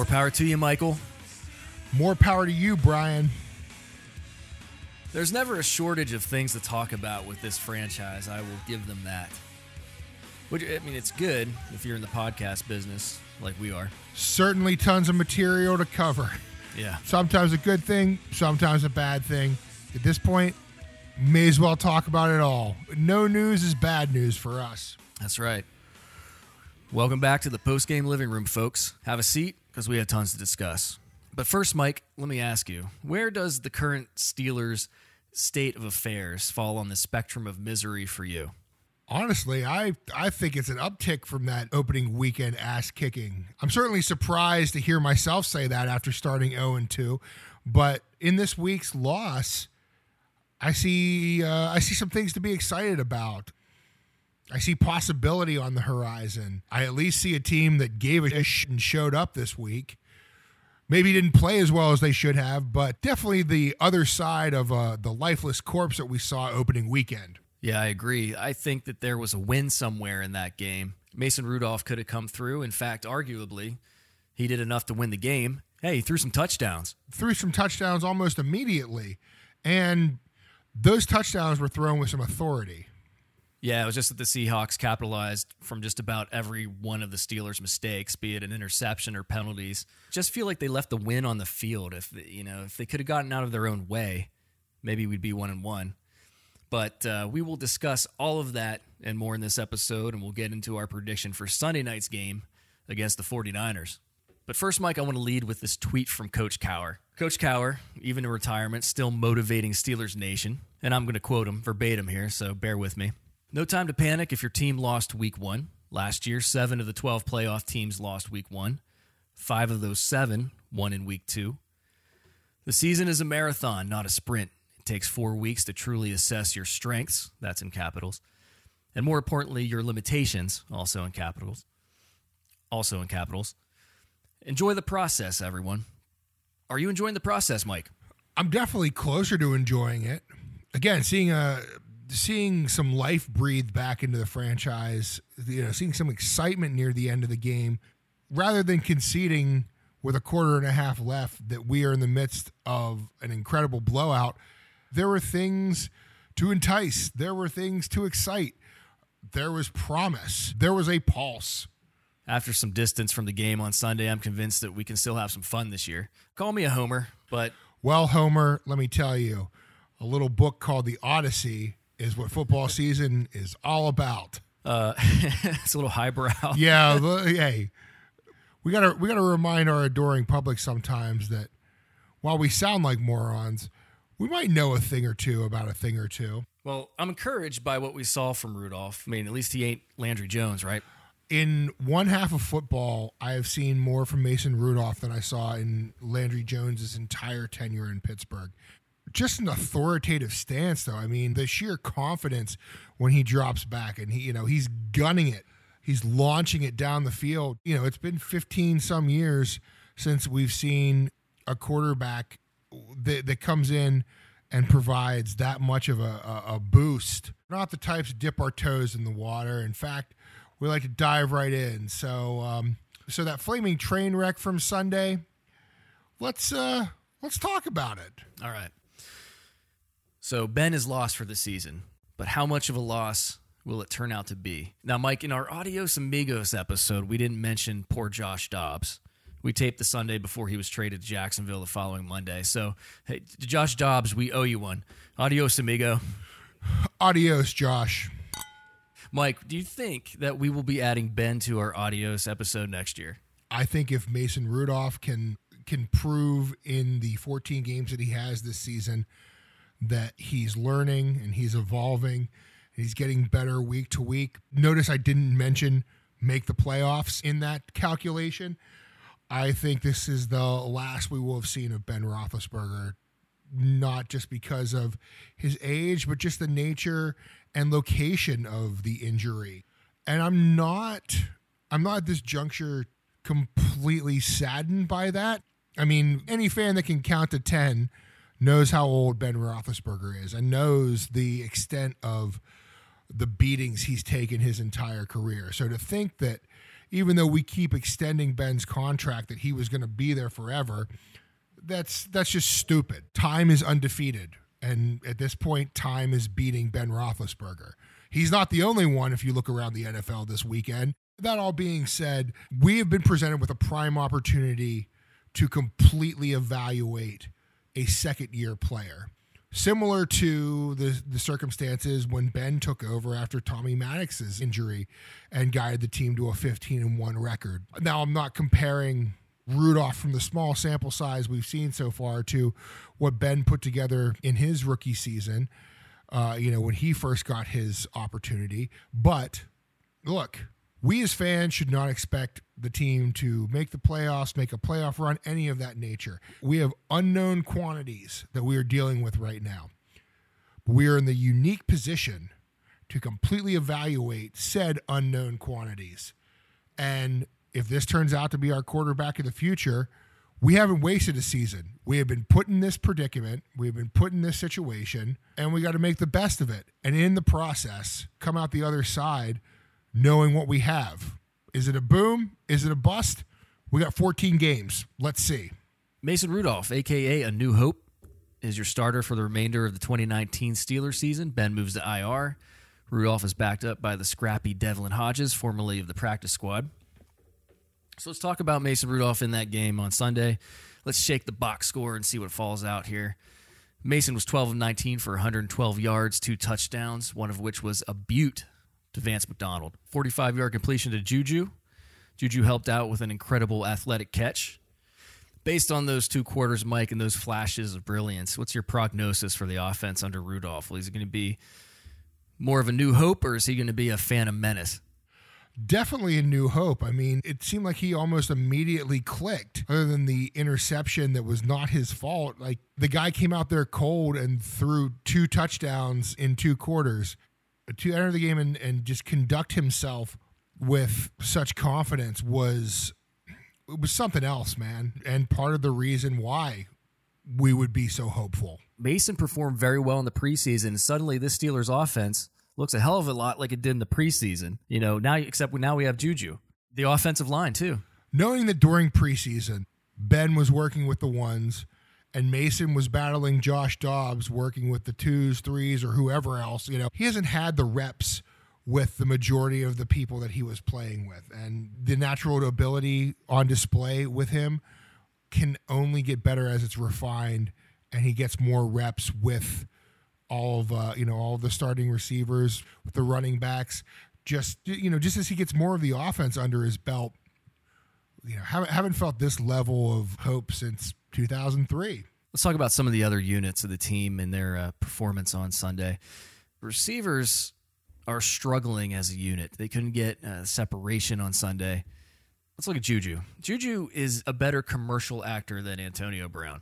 More power to you, Michael. More power to you, Brian. There's never a shortage of things to talk about with this franchise. I will give them that. Which I mean, it's good if you're in the podcast business like we are. Certainly tons of material to cover. Yeah. Sometimes a good thing, sometimes a bad thing. At this point, may as well talk about it all. No news is bad news for us. That's right. Welcome back to the post game living room, folks. Have a seat because we have tons to discuss. But first, Mike, let me ask you where does the current Steelers state of affairs fall on the spectrum of misery for you? Honestly, I I think it's an uptick from that opening weekend ass kicking. I'm certainly surprised to hear myself say that after starting 0 and 2, but in this week's loss, I see uh, I see some things to be excited about. I see possibility on the horizon. I at least see a team that gave a sh- and showed up this week. Maybe didn't play as well as they should have, but definitely the other side of uh, the lifeless corpse that we saw opening weekend. Yeah, I agree. I think that there was a win somewhere in that game. Mason Rudolph could have come through. In fact, arguably, he did enough to win the game. Hey, he threw some touchdowns. Threw some touchdowns almost immediately. And those touchdowns were thrown with some authority. Yeah, it was just that the Seahawks capitalized from just about every one of the Steelers' mistakes, be it an interception or penalties. Just feel like they left the win on the field. If you know, if they could have gotten out of their own way, maybe we'd be one and one. But uh, we will discuss all of that and more in this episode, and we'll get into our prediction for Sunday night's game against the 49ers. But first, Mike, I want to lead with this tweet from Coach Cowher. Coach Cowher, even in retirement, still motivating Steelers Nation. And I'm going to quote him verbatim here, so bear with me. No time to panic if your team lost week one. Last year, seven of the 12 playoff teams lost week one. Five of those seven won in week two. The season is a marathon, not a sprint. It takes four weeks to truly assess your strengths, that's in capitals, and more importantly, your limitations, also in capitals. Also in capitals. Enjoy the process, everyone. Are you enjoying the process, Mike? I'm definitely closer to enjoying it. Again, seeing a seeing some life breathed back into the franchise, you know, seeing some excitement near the end of the game, rather than conceding with a quarter and a half left that we are in the midst of an incredible blowout. There were things to entice. There were things to excite. There was promise. There was a pulse. After some distance from the game on Sunday, I'm convinced that we can still have some fun this year. Call me a homer, but Well, Homer, let me tell you, a little book called The Odyssey is what football season is all about. uh, it's a little highbrow. Yeah, hey, we gotta we gotta remind our adoring public sometimes that while we sound like morons, we might know a thing or two about a thing or two. Well, I'm encouraged by what we saw from Rudolph. I mean, at least he ain't Landry Jones, right? In one half of football, I have seen more from Mason Rudolph than I saw in Landry Jones's entire tenure in Pittsburgh. Just an authoritative stance, though. I mean, the sheer confidence when he drops back and he, you know, he's gunning it. He's launching it down the field. You know, it's been 15 some years since we've seen a quarterback that, that comes in and provides that much of a, a, a boost. We're not the types to dip our toes in the water. In fact, we like to dive right in. So, um, so that flaming train wreck from Sunday. Let's uh, let's talk about it. All right. So Ben is lost for the season, but how much of a loss will it turn out to be? Now, Mike, in our Adios Amigos episode, we didn't mention poor Josh Dobbs. We taped the Sunday before he was traded to Jacksonville the following Monday. So, hey, Josh Dobbs, we owe you one. Adios, amigo. Adios, Josh. Mike, do you think that we will be adding Ben to our Adios episode next year? I think if Mason Rudolph can can prove in the 14 games that he has this season that he's learning and he's evolving and he's getting better week to week. Notice I didn't mention make the playoffs in that calculation. I think this is the last we will have seen of Ben Roethlisberger, not just because of his age, but just the nature and location of the injury. And I'm not, I'm not at this juncture completely saddened by that. I mean, any fan that can count to 10 knows how old Ben Roethlisberger is and knows the extent of the beatings he's taken his entire career. So to think that even though we keep extending Ben's contract that he was going to be there forever, that's that's just stupid. Time is undefeated, and at this point, time is beating Ben Roethlisberger. He's not the only one. If you look around the NFL this weekend, that all being said, we have been presented with a prime opportunity to completely evaluate a second year player. Similar to the, the circumstances when Ben took over after Tommy Maddox's injury and guided the team to a 15 and 1 record. Now, I'm not comparing Rudolph from the small sample size we've seen so far to what Ben put together in his rookie season, uh, you know, when he first got his opportunity. But look, we as fans should not expect the team to make the playoffs, make a playoff run, any of that nature. We have unknown quantities that we are dealing with right now. But we are in the unique position to completely evaluate said unknown quantities. And if this turns out to be our quarterback of the future, we haven't wasted a season. We have been put in this predicament, we have been put in this situation, and we got to make the best of it. And in the process, come out the other side knowing what we have. Is it a boom? Is it a bust? We got 14 games. Let's see. Mason Rudolph, aka A New Hope, is your starter for the remainder of the 2019 Steelers season. Ben moves to IR. Rudolph is backed up by the scrappy Devlin Hodges, formerly of the practice squad. So let's talk about Mason Rudolph in that game on Sunday. Let's shake the box score and see what falls out here. Mason was 12 of 19 for 112 yards, two touchdowns, one of which was a beaut to Vance McDonald. 45 yard completion to Juju. Juju helped out with an incredible athletic catch. Based on those two quarters, Mike, and those flashes of brilliance, what's your prognosis for the offense under Rudolph? Is he going to be more of a new hope or is he going to be a phantom menace? Definitely a new hope. I mean, it seemed like he almost immediately clicked, other than the interception that was not his fault. Like the guy came out there cold and threw two touchdowns in two quarters to enter the game and, and just conduct himself with such confidence was it was something else, man. And part of the reason why we would be so hopeful. Mason performed very well in the preseason. Suddenly, this Steelers offense looks a hell of a lot like it did in the preseason. You know, now except now we have Juju, the offensive line too. Knowing that during preseason, Ben was working with the ones and Mason was battling Josh Dobbs, working with the twos, threes, or whoever else, you know, he hasn't had the reps with the majority of the people that he was playing with. And the natural ability on display with him can only get better as it's refined and he gets more reps with all of uh, you know all the starting receivers with the running backs just you know just as he gets more of the offense under his belt you know haven't, haven't felt this level of hope since 2003. Let's talk about some of the other units of the team and their uh, performance on Sunday. Receivers are struggling as a unit. They couldn't get uh, separation on Sunday. Let's look at Juju. Juju is a better commercial actor than Antonio Brown.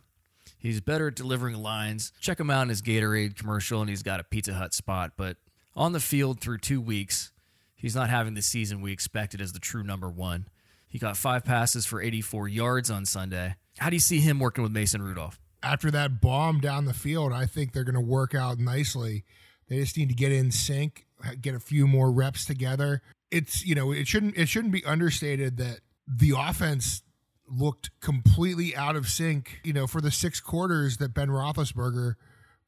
He's better at delivering lines. Check him out in his Gatorade commercial, and he's got a Pizza Hut spot. But on the field through two weeks, he's not having the season we expected as the true number one. He got five passes for 84 yards on Sunday. How do you see him working with Mason Rudolph? After that bomb down the field, I think they're going to work out nicely. They just need to get in sync, get a few more reps together. It's you know it shouldn't it shouldn't be understated that the offense looked completely out of sync. You know for the six quarters that Ben Roethlisberger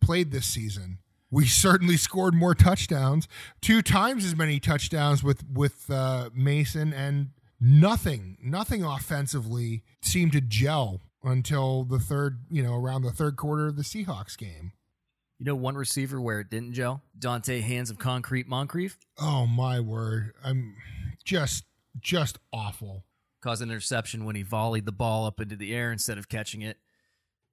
played this season, we certainly scored more touchdowns, two times as many touchdowns with with uh, Mason and nothing, nothing offensively seemed to gel until the third, you know, around the third quarter of the Seahawks game. You know, one receiver where it didn't gel? Donte Hands of Concrete Moncrief. Oh my word! I'm just, just awful. Caused an interception when he volleyed the ball up into the air instead of catching it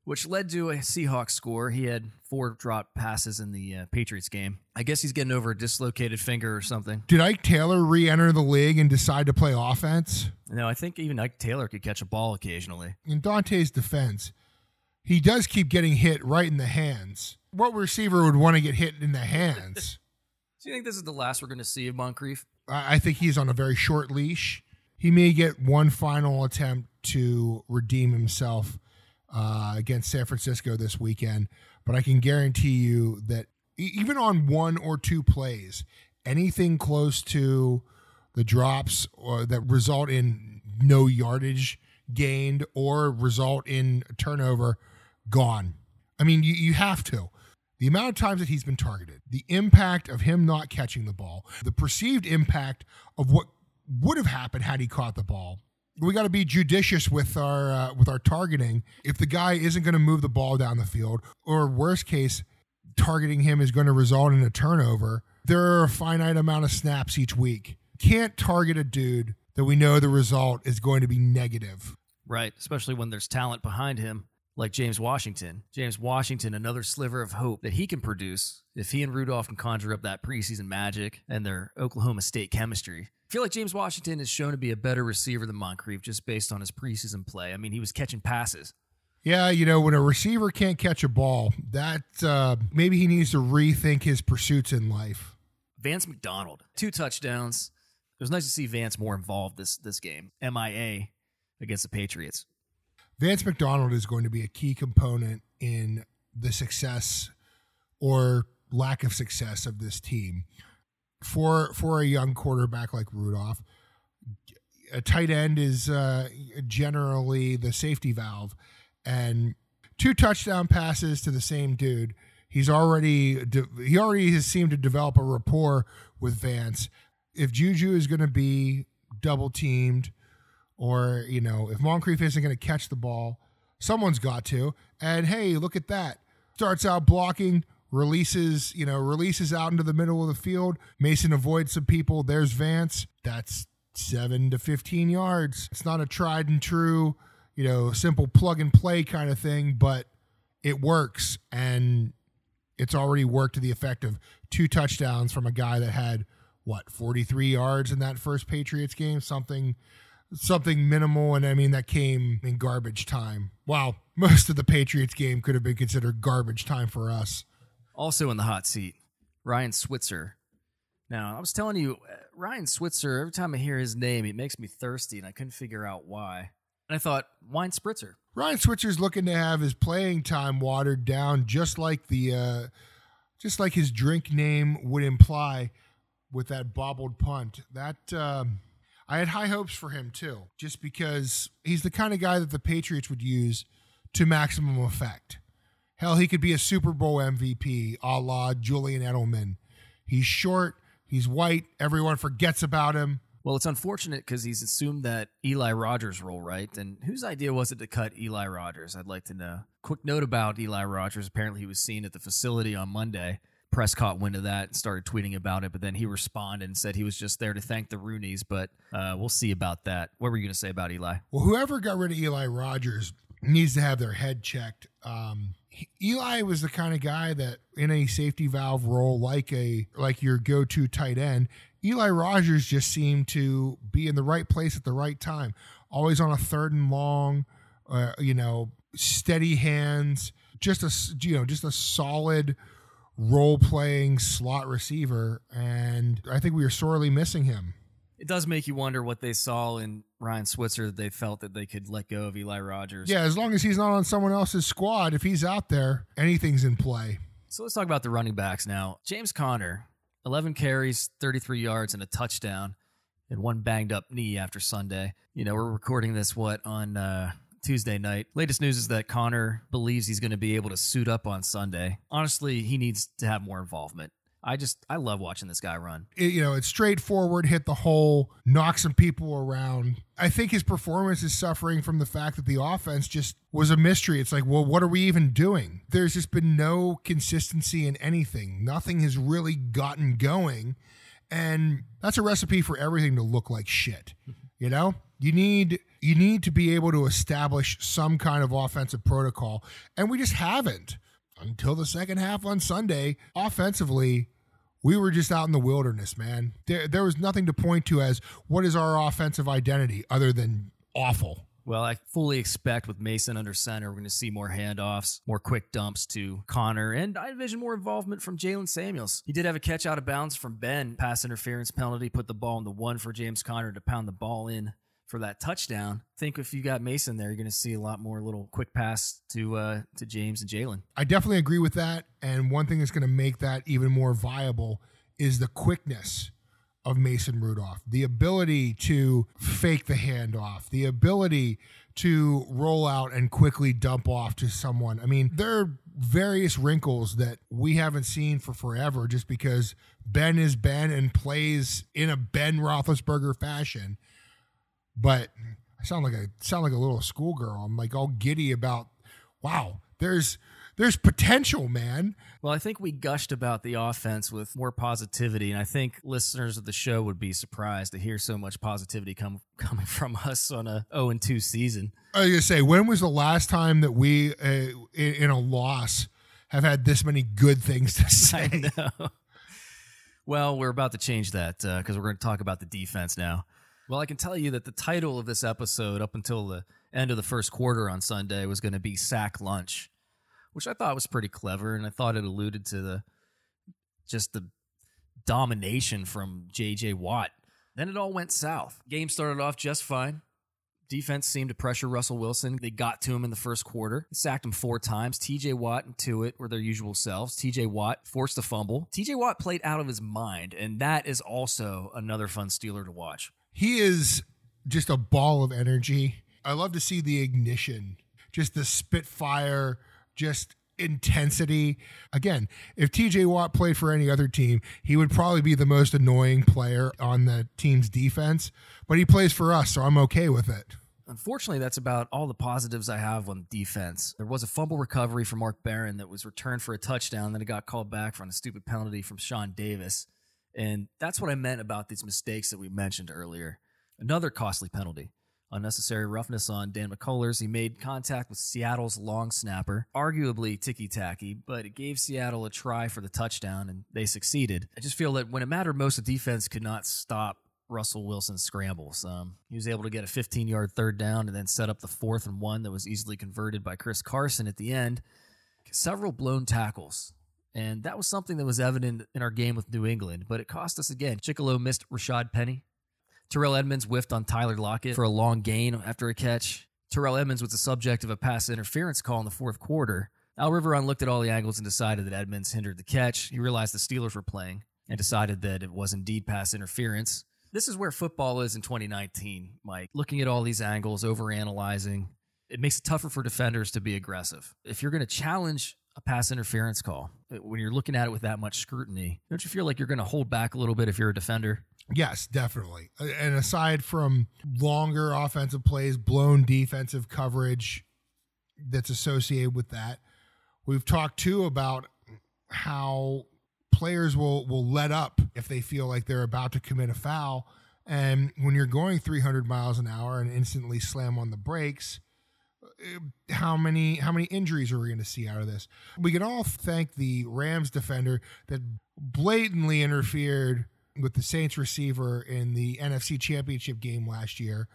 which led to a Seahawks score. He had four drop passes in the uh, Patriots game. I guess he's getting over a dislocated finger or something. Did Ike Taylor re enter the league and decide to play offense? No, I think even Ike Taylor could catch a ball occasionally. In Donte's defense, he does keep getting hit right in the hands. What receiver would want to get hit in the hands? Do you think this is the last we're going to see of Moncrief? I think he's on a very short leash. He may get one final attempt to redeem himself uh, against San Francisco this weekend. But I can guarantee you that even on one or two plays, anything close to the drops or that result in no yardage gained or result in turnover gone. I mean, you, you have to. The amount of times that he's been targeted, the impact of him not catching the ball, the perceived impact of what would have happened had he caught the ball. We got to be judicious with our uh, with our targeting. If the guy isn't going to move the ball down the field, or worst case, targeting him is going to result in a turnover, there are a finite amount of snaps each week. Can't target a dude that we know the result is going to be negative. Right, especially when there's talent behind him like James Washington. James Washington, another sliver of hope that he can produce if he and Rudolph can conjure up that preseason magic and their Oklahoma State chemistry. I feel like James Washington is shown to be a better receiver than Moncrief just based on his preseason play. I mean, he was catching passes. Yeah, you know, when a receiver can't catch a ball, that uh, maybe he needs to rethink his pursuits in life. Vance McDonald, two touchdowns. It was nice to see Vance more involved this this game. MIA against the Patriots. Vance McDonald is going to be a key component in the success or lack of success of this team. For for a young quarterback like Rudolph, a tight end is uh, generally the safety valve, and two touchdown passes to the same dude. He's already he already has seemed to develop a rapport with Vance. If Juju is going to be double teamed, or you know if Moncrief isn't going to catch the ball, someone's got to. And hey, look at that! Starts out blocking, releases you know releases out into the middle of the field. Mason avoids some people. There's Vance. That's seven to fifteen yards. It's not a tried and true, you know, simple plug and play kind of thing, but it works and it's already worked to the effect of two touchdowns from a guy that had what 43 yards in that first Patriots game, something something minimal, and I mean that came in garbage time. Wow, most of the Patriots game could have been considered garbage time for us. Also in the hot seat, Ryan Switzer. Now, I was telling you, uh, Ryan Switzer, every time I hear his name, it makes me thirsty, and I couldn't figure out why. And I thought, wine spritzer. Ryan Switzer's looking to have his playing time watered down, just like the, uh, just like his drink name would imply, with that bobbled punt. That um, I had high hopes for him too, just because he's the kind of guy that the Patriots would use to maximum effect. Hell, he could be a Super Bowl MVP a la Julian Edelman. He's short, he's white, everyone forgets about him. Well, it's unfortunate because he's assumed that Eli Rogers role, right? And whose idea was it to cut Eli Rogers? I'd like to know. Quick note about Eli Rogers. Apparently, he was seen at the facility on Monday press caught wind of that and started tweeting about it. But then he responded and said he was just there to thank the Rooneys. But uh, we'll see about that. What were you going to say about Eli? Well, whoever got rid of Eli Rogers needs to have their head checked. Um, Eli was the kind of guy that in a safety valve role, like a like your go-to tight end, Eli Rogers just seemed to be in the right place at the right time. Always on a third and long, uh, you know, steady hands. Just a you know, just a solid role playing slot receiver, and I think we are sorely missing him. It does make you wonder what they saw in Ryan Switzer that they felt that they could let go of Eli Rogers. Yeah, as long as he's not on someone else's squad, if he's out there, anything's in play. So let's talk about the running backs now. James Conner, 11 carries, 33 yards, and a touchdown, and one banged up knee after Sunday. You know, we're recording this, what, on uh, Tuesday night. Latest news is that Conner believes he's going to be able to suit up on Sunday. Honestly, he needs to have more involvement. I just I love watching this guy run. It, you know, it's straightforward, hit the hole, knock some people around. I think his performance is suffering from the fact that the offense just was a mystery. It's like, well, what are we even doing? There's just been no consistency in anything. Nothing has really gotten going. And that's a recipe for everything to look like shit. You know? You need you need to be able to establish some kind of offensive protocol, and we just haven't until the second half on Sunday. Offensively, we were just out in the wilderness, man. There, there was nothing to point to as what is our offensive identity other than awful. Well, I fully expect with Mason under center, we're going to see more handoffs, more quick dumps to Conner, and I envision more involvement from Jaylen Samuels. He did have a catch out of bounds from Ben, pass interference penalty, put the ball in the one for James Conner to pound the ball in for that touchdown. I think if you got Mason there, you're going to see a lot more little quick pass to uh, to James and Jaylen. I definitely agree with that. And one thing that's going to make that even more viable is the quickness of Mason Rudolph. The ability to fake the handoff, the ability to roll out and quickly dump off to someone. I mean, there are various wrinkles that we haven't seen for forever just because Ben is Ben and plays in a Ben Roethlisberger fashion. But I sound like a sound like a little schoolgirl. I'm like all giddy about, wow, there's there's potential, man. Well, I think we gushed about the offense with more positivity, and I think listeners of the show would be surprised to hear so much positivity come coming from us on a 0 and 2 season. I was gonna say, when was the last time that we, uh, in, in a loss, have had this many good things to say? I know. Well, we're about to change that because we're going to talk about the defense now. Well, I can tell you that the title of this episode, up until the end of the first quarter on Sunday, was going to be Sack Lunch which I thought was pretty clever, and I thought it alluded to the just the domination from J.J. Watt. Then it all went south. Game started off just fine. Defense seemed to pressure Russell Wilson. They got to him in the first quarter. Sacked him four times. TJ Watt and Tuitt were their usual selves. TJ Watt forced a fumble. TJ Watt played out of his mind, and that is also another fun Steeler to watch. He is just a ball of energy. I love to see the ignition, just the spitfire just intensity. Again, if TJ Watt played for any other team, he would probably be the most annoying player on the team's defense, but he plays for us, so I'm okay with it. Unfortunately, that's about all the positives I have on defense. There was a fumble recovery from Mark Barron that was returned for a touchdown, then it got called back for a stupid penalty from Sean Davis. And that's what I meant about these mistakes that we mentioned earlier. Another costly penalty unnecessary roughness on Dan McCullers. He made contact with Seattle's long snapper, arguably ticky tacky, but it gave Seattle a try for the touchdown and they succeeded. I just feel that when it mattered most, the defense could not stop Russell Wilson's scrambles. Um, he was able to get a 15 yard third down and then set up the fourth and one that was easily converted by Chris Carson at the end. Several blown tackles. And that was something that was evident in our game with New England, but it cost us again. Chickillo missed Rashad Penny, Terrell Edmunds whiffed on Tyler Lockett for a long gain after a catch. Terrell Edmunds was the subject of a pass interference call in the fourth quarter. Al Riveron looked at all the angles and decided that Edmunds hindered the catch. He realized the Steelers were playing and decided that it was indeed pass interference. This is where football is in 2019, Mike. Looking at all these angles, overanalyzing, it makes it tougher for defenders to be aggressive. If you're going to challenge a pass interference call, uh, when you're looking at it with that much scrutiny, don't you feel like you're going to hold back a little bit if you're a defender? Yes, definitely. And aside from longer offensive plays, blown defensive coverage that's associated with that, we've talked too about how players will will let up if they feel like they're about to commit a foul. And when you're going 300 miles an hour and instantly slam on the brakes, how many how many injuries are we going to see out of this? We can all thank the Rams defender that blatantly interfered with the Saints receiver in the NFC Championship game last year.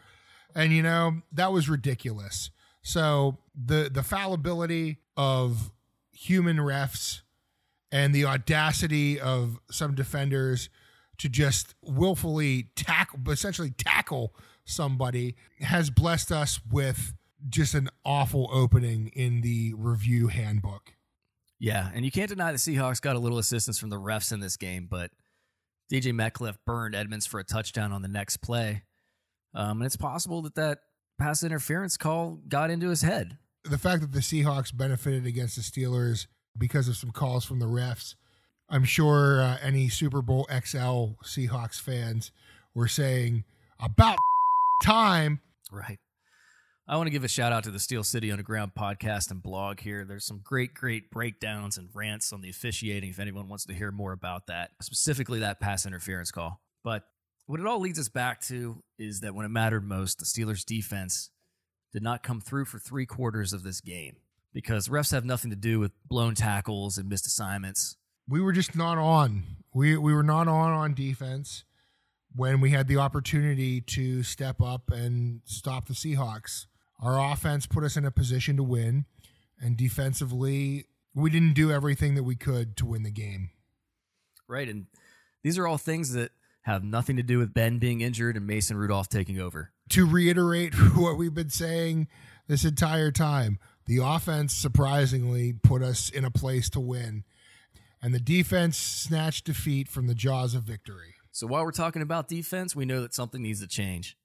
And you know, that was ridiculous. So the the fallibility of human refs and the audacity of some defenders to just willfully tackle essentially tackle somebody has blessed us with just an awful opening in the review handbook. Yeah, and you can't deny the Seahawks got a little assistance from the refs in this game, but DK Metcalf burned Edmunds for a touchdown on the next play. Um, and it's possible that that pass interference call got into his head. The fact that the Seahawks benefited against the Steelers because of some calls from the refs, I'm sure uh, any Super Bowl XL Seahawks fans were saying about time. Right. I want to give a shout out to the Steel City Underground podcast and blog here. There's some great, great breakdowns and rants on the officiating if anyone wants to hear more about that, specifically that pass interference call. But what it all leads us back to is that when it mattered most, the Steelers' defense did not come through for three quarters of this game because refs have nothing to do with blown tackles and missed assignments. We were just not on. We, we were not on on defense when we had the opportunity to step up and stop the Seahawks. Our offense put us in a position to win, and defensively, we didn't do everything that we could to win the game. Right. And these are all things that have nothing to do with Ben being injured and Mason Rudolph taking over. To reiterate what we've been saying this entire time, the offense surprisingly put us in a place to win, and the defense snatched defeat from the jaws of victory. So while we're talking about defense, we know that something needs to change.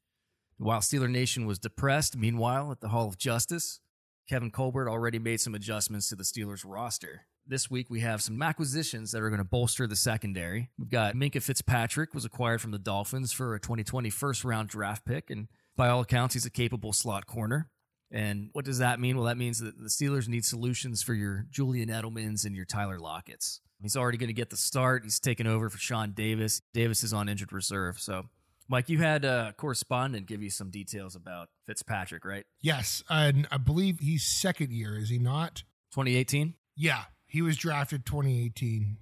While Steeler Nation was depressed, meanwhile, at the Hall of Justice, Kevin Colbert already made some adjustments to the Steelers roster. This week we have some acquisitions that are going to bolster the secondary. We've got Minkah Fitzpatrick was acquired from the Dolphins for a 2020 first round draft pick, and by all accounts, he's a capable slot corner. And what does that mean? Well, that means that the Steelers need solutions for your Julian Edelmans and your Tyler Lockett's. He's already going to get the start. He's taken over for Sean Davis. Davis is on injured reserve. So, Mike, you had a correspondent give you some details about Fitzpatrick, right? Yes, and I believe he's second year, is he not? 2018? Yeah, he was drafted 2018.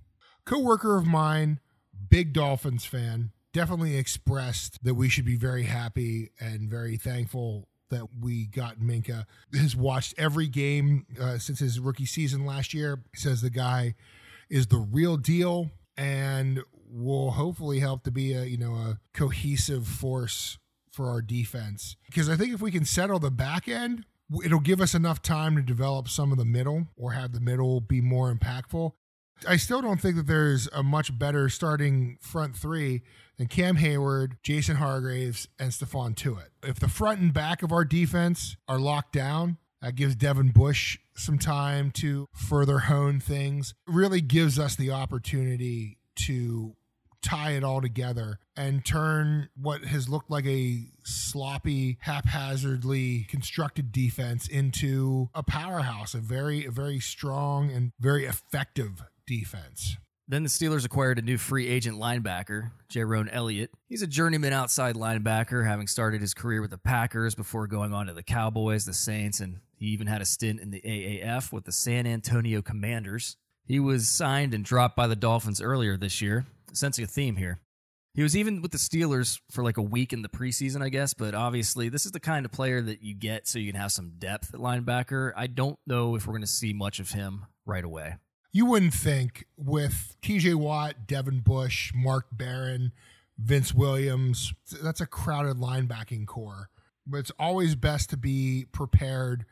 Co-worker of mine, big Dolphins fan, definitely expressed that we should be very happy and very thankful that we got Minkah. Has watched every game uh, since his rookie season last year. Says the guy is the real deal and will hopefully help to be a you know a cohesive force for our defense. Because I think if we can settle the back end, it'll give us enough time to develop some of the middle or have the middle be more impactful. I still don't think that there's a much better starting front three than Cam Hayward, Javon Hargraves, and Stephon Tuitt. If the front and back of our defense are locked down, that gives Devin Bush some time to further hone things. It really gives us the opportunity to tie it all together and turn what has looked like a sloppy, haphazardly constructed defense into a powerhouse, a very, a very strong and very effective defense. Then the Steelers acquired a new free agent linebacker, Jayrone Elliott. He's a journeyman outside linebacker, having started his career with the Packers before going on to the Cowboys, the Saints, and he even had a stint in the AAF with the San Antonio Commanders. He was signed and dropped by the Dolphins earlier this year, sensing a theme here. He was even with the Steelers for like a week in the preseason, I guess, but obviously this is the kind of player that you get so you can have some depth at linebacker. I don't know if we're going to see much of him right away. You wouldn't think with TJ Watt, Devin Bush, Mark Barron, Vince Williams, that's a crowded linebacking core. But it's always best to be prepared,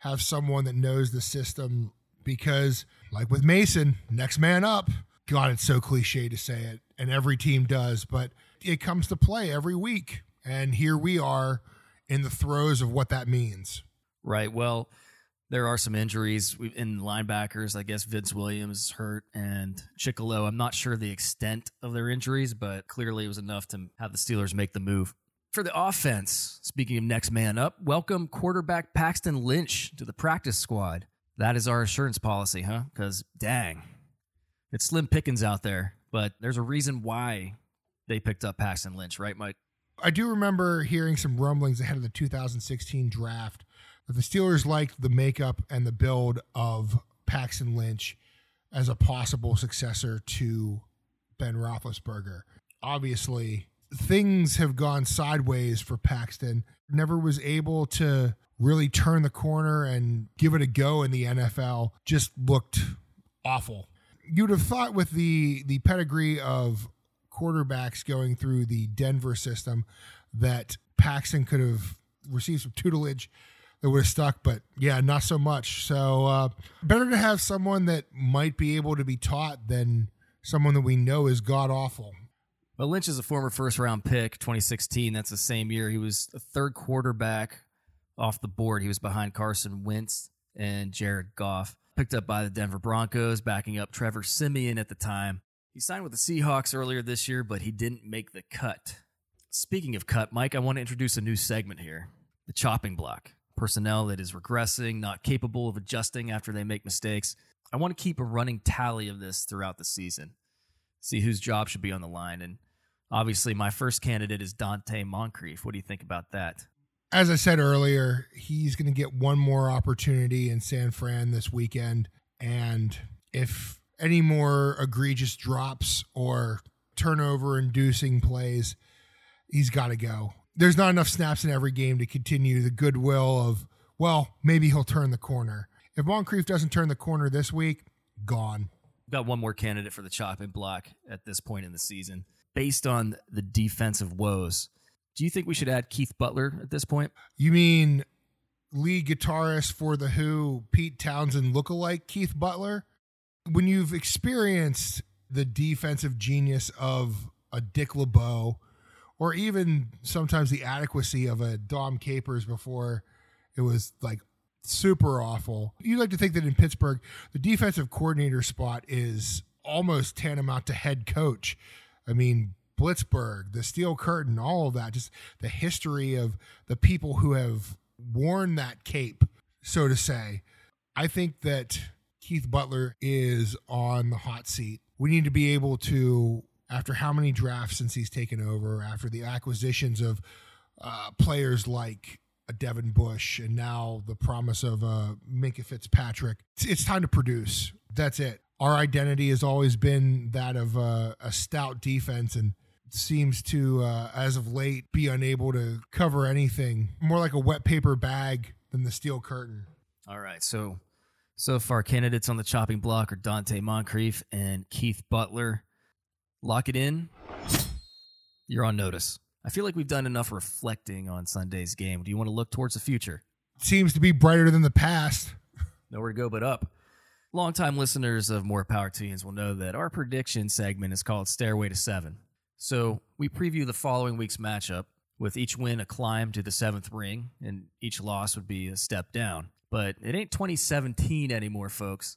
have someone that knows the system because, like with Mason, next man up. God, it's so cliche to say it, and every team does, but it comes to play every week. And here we are in the throes of what that means. Right. Well, there are some injuries in linebackers. I guess Vince Williams hurt and Chickillo. I'm not sure the extent of their injuries, but clearly it was enough to have the Steelers make the move. For the offense, speaking of next man up, welcome quarterback Paxton Lynch to the practice squad. That is our assurance policy, huh? Because dang, it's slim pickings out there, but there's a reason why they picked up Paxton Lynch, right, Mike? I do remember hearing some rumblings ahead of the 2016 draft that the Steelers liked the makeup and the build of Paxton Lynch as a possible successor to Ben Roethlisberger. Obviously, things have gone sideways for Paxton. Never was able to really turn the corner and give it a go in the NFL. Just looked awful you'd have thought with the the pedigree of quarterbacks going through the Denver system that Paxton could have received some tutelage that would have stuck, but yeah, not so much. So uh, better to have someone that might be able to be taught than someone that we know is god awful. But Lynch is a former first round pick, 2016. That's the same year he was a third quarterback off the board. He was behind Carson Wentz and Jared Goff picked up by the Denver Broncos, backing up Trevor Siemian at the time. He signed with the Seahawks earlier this year, but he didn't make the cut. Speaking of cut, Mike, I want to introduce a new segment here the chopping block. Personnel that is regressing, not capable of adjusting after they make mistakes. I want to keep a running tally of this throughout the season, see whose job should be on the line. And obviously, my first candidate is Donte Moncrief. What do you think about that? as I said earlier, he's going to get one more opportunity in San Fran this weekend. And if any more egregious drops or turnover inducing plays, he's got to go. There's not enough snaps in every game to continue the goodwill of, well, maybe he'll turn the corner. If Moncrief doesn't turn the corner this week, gone. Got one more candidate for the chopping block at this point in the season. Based on the defensive woes, do you think we should add Keith Butler at this point? You mean lead guitarist for The Who, Pete Townshend lookalike Keith Butler? When you've experienced the defensive genius of a Dick LeBeau or even sometimes the adequacy of a Dom Capers before it was like super awful. You'd like to think that in Pittsburgh, the defensive coordinator spot is almost tantamount to head coach. I mean, Blitzburgh, the Steel Curtain, all of that, just the history of the people who have worn that cape, so to say. I think that Keith Butler is on the hot seat. We need to be able to after how many drafts since he's taken over, after the acquisitions of uh, players like Devin Bush and now the promise of uh, Minkah Fitzpatrick, it's, it's time to produce. That's it. Our identity has always been that of uh, a stout defense and seems to, uh, as of late, be unable to cover anything more like a wet paper bag than the steel curtain. All right. So, so far, candidates on the chopping block are Donte Moncrief and Keith Butler lock it in, you're on notice. I feel like we've done enough reflecting on Sunday's game. Do you want to look towards the future? Seems to be brighter than the past. Nowhere to go but up. Longtime listeners of More Power to Yinz will know that our prediction segment is called Stairway to Seven. So we preview the following week's matchup, with each win a climb to the seventh ring, and each loss would be a step down. But it ain't 2017 anymore, folks.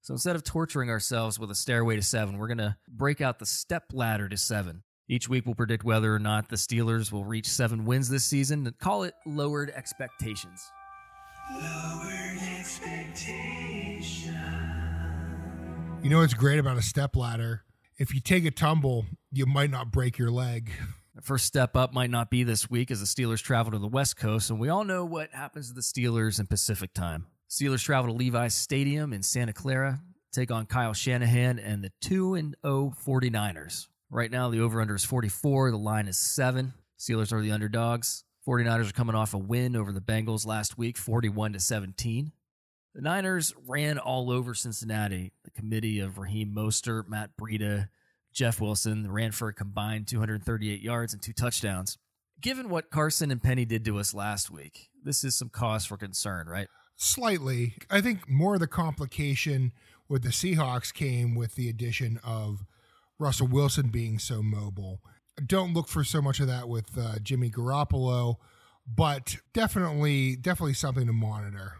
So instead of torturing ourselves with a stairway to seven, we're going to break out the step ladder to seven. Each week, we'll predict whether or not the Steelers will reach seven wins this season and call it lowered expectations. You know what's great about a step ladder? If you take a tumble, you might not break your leg. The first step up might not be this week as the Steelers travel to the West Coast, and we all know what happens to the Steelers in Pacific time. Steelers travel to Levi's Stadium in Santa Clara, take on Kyle Shanahan and the 2 and 0 49ers. Right now, the over under is 44. The line is 7. Steelers are the underdogs. 49ers are coming off a win over the Bengals last week, 41 to 17. The Niners ran all over Cincinnati. The committee of Raheem Mostert, Matt Breida, Jeff Wilson ran for a combined 238 yards and two touchdowns. Given what Carson and Penny did to us last week, this is some cause for concern, right? Slightly. I think more of the complication with the Seahawks came with the addition of Russell Wilson being so mobile. Don't look for so much of that with uh, Jimmy Garoppolo, but definitely, definitely something to monitor.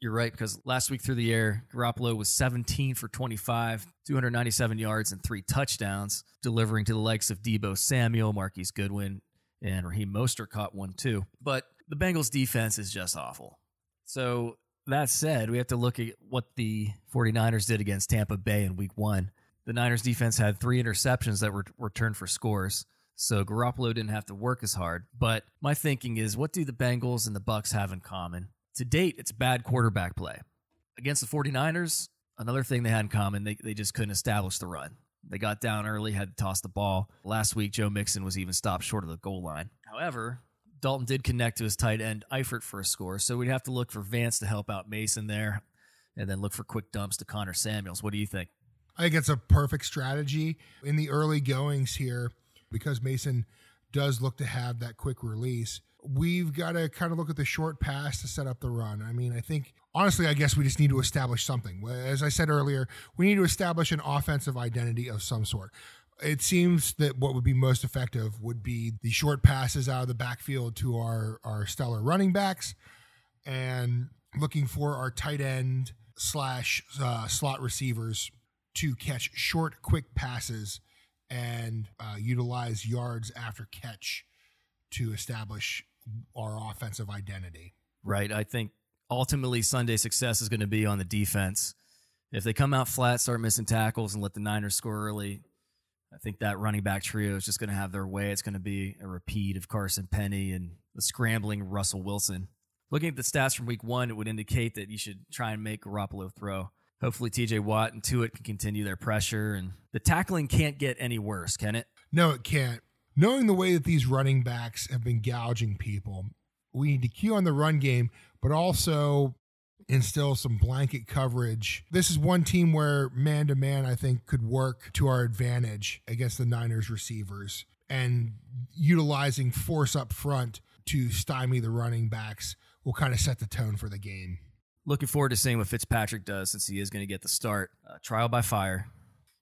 You're right because last week through the air, Garoppolo was 17 for 25, 297 yards and three touchdowns, delivering to the likes of Deebo Samuel, Marquise Goodwin, and Raheem Mostert caught one too. But the Bengals defense is just awful. So that said, we have to look at what the 49ers did against Tampa Bay in week one. The Niners defense had three interceptions that were returned for scores. So Garoppolo didn't have to work as hard. But my thinking is what do the Bengals and the Bucks have in common? To date, it's bad quarterback play. Against the 49ers, another thing they had in common, they, they just couldn't establish the run. They got down early, had to toss the ball. Last week, Joe Mixon was even stopped short of the goal line. However, Dalton did connect to his tight end Eifert for a score, so we'd have to look for Vance to help out Mason there, and then look for quick dumps to Conner Samuels. What do you think? I think it's a perfect strategy in the early goings here because Mason does look to have that quick release. We've got to kind of look at the short pass to set up the run. I mean, I think honestly, I guess we just need to establish something. As I said earlier, we need to establish an offensive identity of some sort it seems that what would be most effective would be the short passes out of the backfield to our, our stellar running backs and looking for our tight end slash uh, slot receivers to catch short, quick passes and uh, utilize yards after catch to establish our offensive identity. Right. I think ultimately Sunday success is going to be on the defense. If they come out flat, start missing tackles, and let the Niners score early, I think that running back trio is just going to have their way. It's going to be a repeat of Carson Penny and the scrambling Russell Wilson. Looking at the stats from week one, it would indicate that you should try and make Garoppolo throw. Hopefully, TJ Watt and Tuitt can continue their pressure, and the tackling can't get any worse, can it? No, it can't. Knowing the way that these running backs have been gouging people, we need to key on the run game, but also instill some blanket coverage. This is one team where man to man, I think, could work to our advantage against the Niners receivers and utilizing force up front to stymie the running backs will kind of set the tone for the game. Looking forward to seeing what Fitzpatrick does since he is going to get the start. Uh, trial by fire.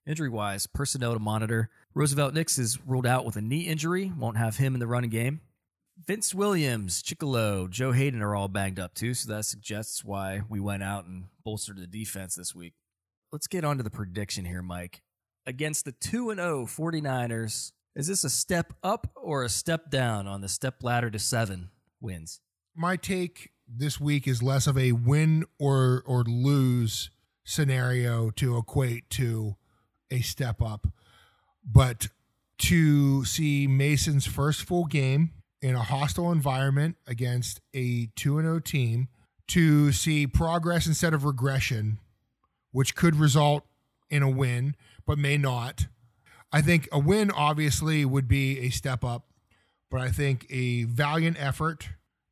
Injury wise, personnel to monitor. Roosevelt Nix is ruled out with a knee injury, won't have him in the running game. Vince Williams, Chickillo, Joe Haden are all banged up too, so that suggests why we went out and bolstered the defense this week. Let's get on to the prediction here, Mike. Against the 2 0 49ers, is this a step up or a step down on the step ladder to seven wins? My take this week is less of a win or or lose scenario to equate to a step up, but to see Mason's first full game in a hostile environment against a 2 0 team, to see progress instead of regression, which could result in a win, but may not. I think a win obviously would be a step up, but I think a valiant effort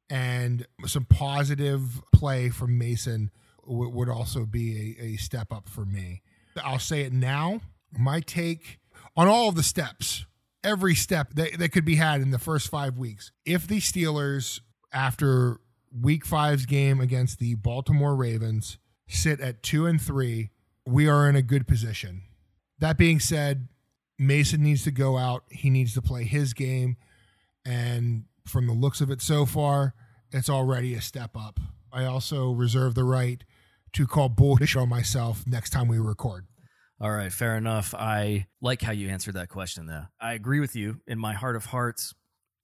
and some positive play from Mason w- would also be a, a step up for me. I'll say it now. My take on all of the steps, every step that, that could be had in the first five weeks. If the Steelers, after week five's game against the Baltimore Ravens, sit at two and three, we are in a good position. That being said, Mason needs to go out. He needs to play his game. And from the looks of it so far, it's already a step up. I also reserve the right to call bullshit on myself next time we record. All right, fair enough. I like how you answered that question, though. I agree with you. In my heart of hearts,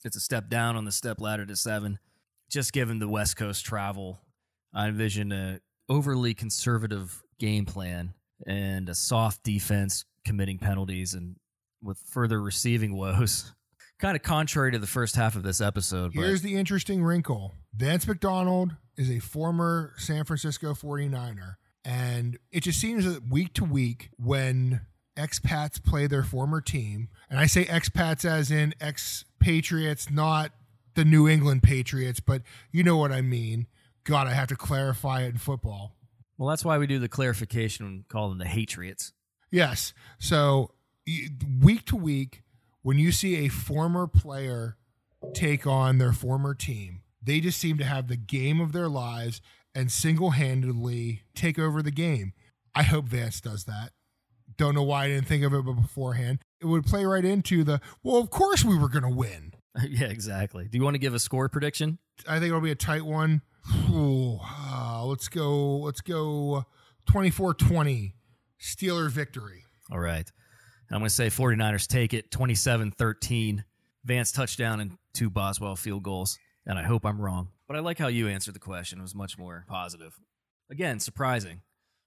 it's a step down on the step ladder to seven. Just given the West Coast travel, I envision a overly conservative game plan and a soft defense committing penalties and with further receiving woes. Kind of contrary to the first half of this episode. Here's but the interesting wrinkle Vance McDonald is a former San Francisco 49er. And it just seems that week to week, when expats play their former team, and I say expats as in expatriates, not the New England Patriots, but you know what I mean. God, I have to clarify it in football. well, that's why we do the clarification and call them the Hatriots. Yes. So week to week, when you see a former player take on their former team, they just seem to have the game of their lives and single handedly take over the game. I hope Vance does that. Don't know why I didn't think of it beforehand. It would play right into the, well, of course we were going to win. yeah, exactly. Do you want to give a score prediction? I think it'll be a tight one. Ooh, uh, let's go. Let's go 24 20. Steeler victory. All right. I'm going to say 49ers take it 27 13. Vance touchdown and two Boswell field goals. And I hope I'm wrong. But I like how you answered the question. It was much more positive. Again, surprising.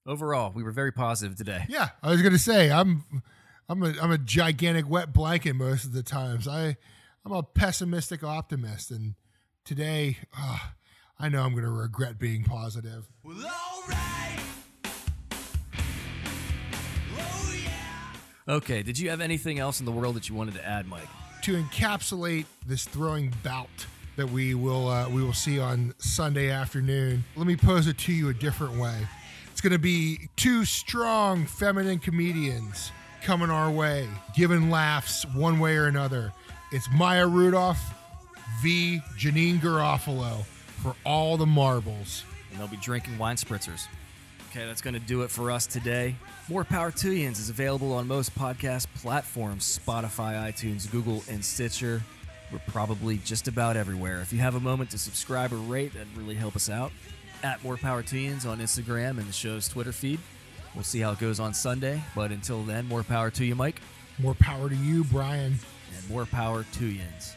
Overall, we were very positive today. Yeah, I was gonna say I'm I'm a I'm a gigantic wet blanket most of the times. I I'm a pessimistic optimist, and today ah, I know I'm gonna regret being positive. Well, alright. Oh, Okay, did you have anything else in the world that you wanted to add, Mike? To encapsulate this throwing bout that we will uh, we will see on Sunday afternoon, let me pose it to you a different way. It's gonna be two strong feminine comedians coming our way, giving laughs one way or another. It's Maya Rudolph v. Janeane Garofalo for all the marbles. And they'll be drinking wine spritzers. Okay, that's going to do it for us today. More Power to Yinz is available on most podcast platforms Spotify, iTunes, Google, and Stitcher. We're probably just about everywhere. If you have a moment to subscribe or rate, that'd really help us out. At More Power to Yinz on Instagram and the show's Twitter feed. We'll see how it goes on Sunday, but until then, more power to you, Mike, More power to you, Brian. and more power to Yinz.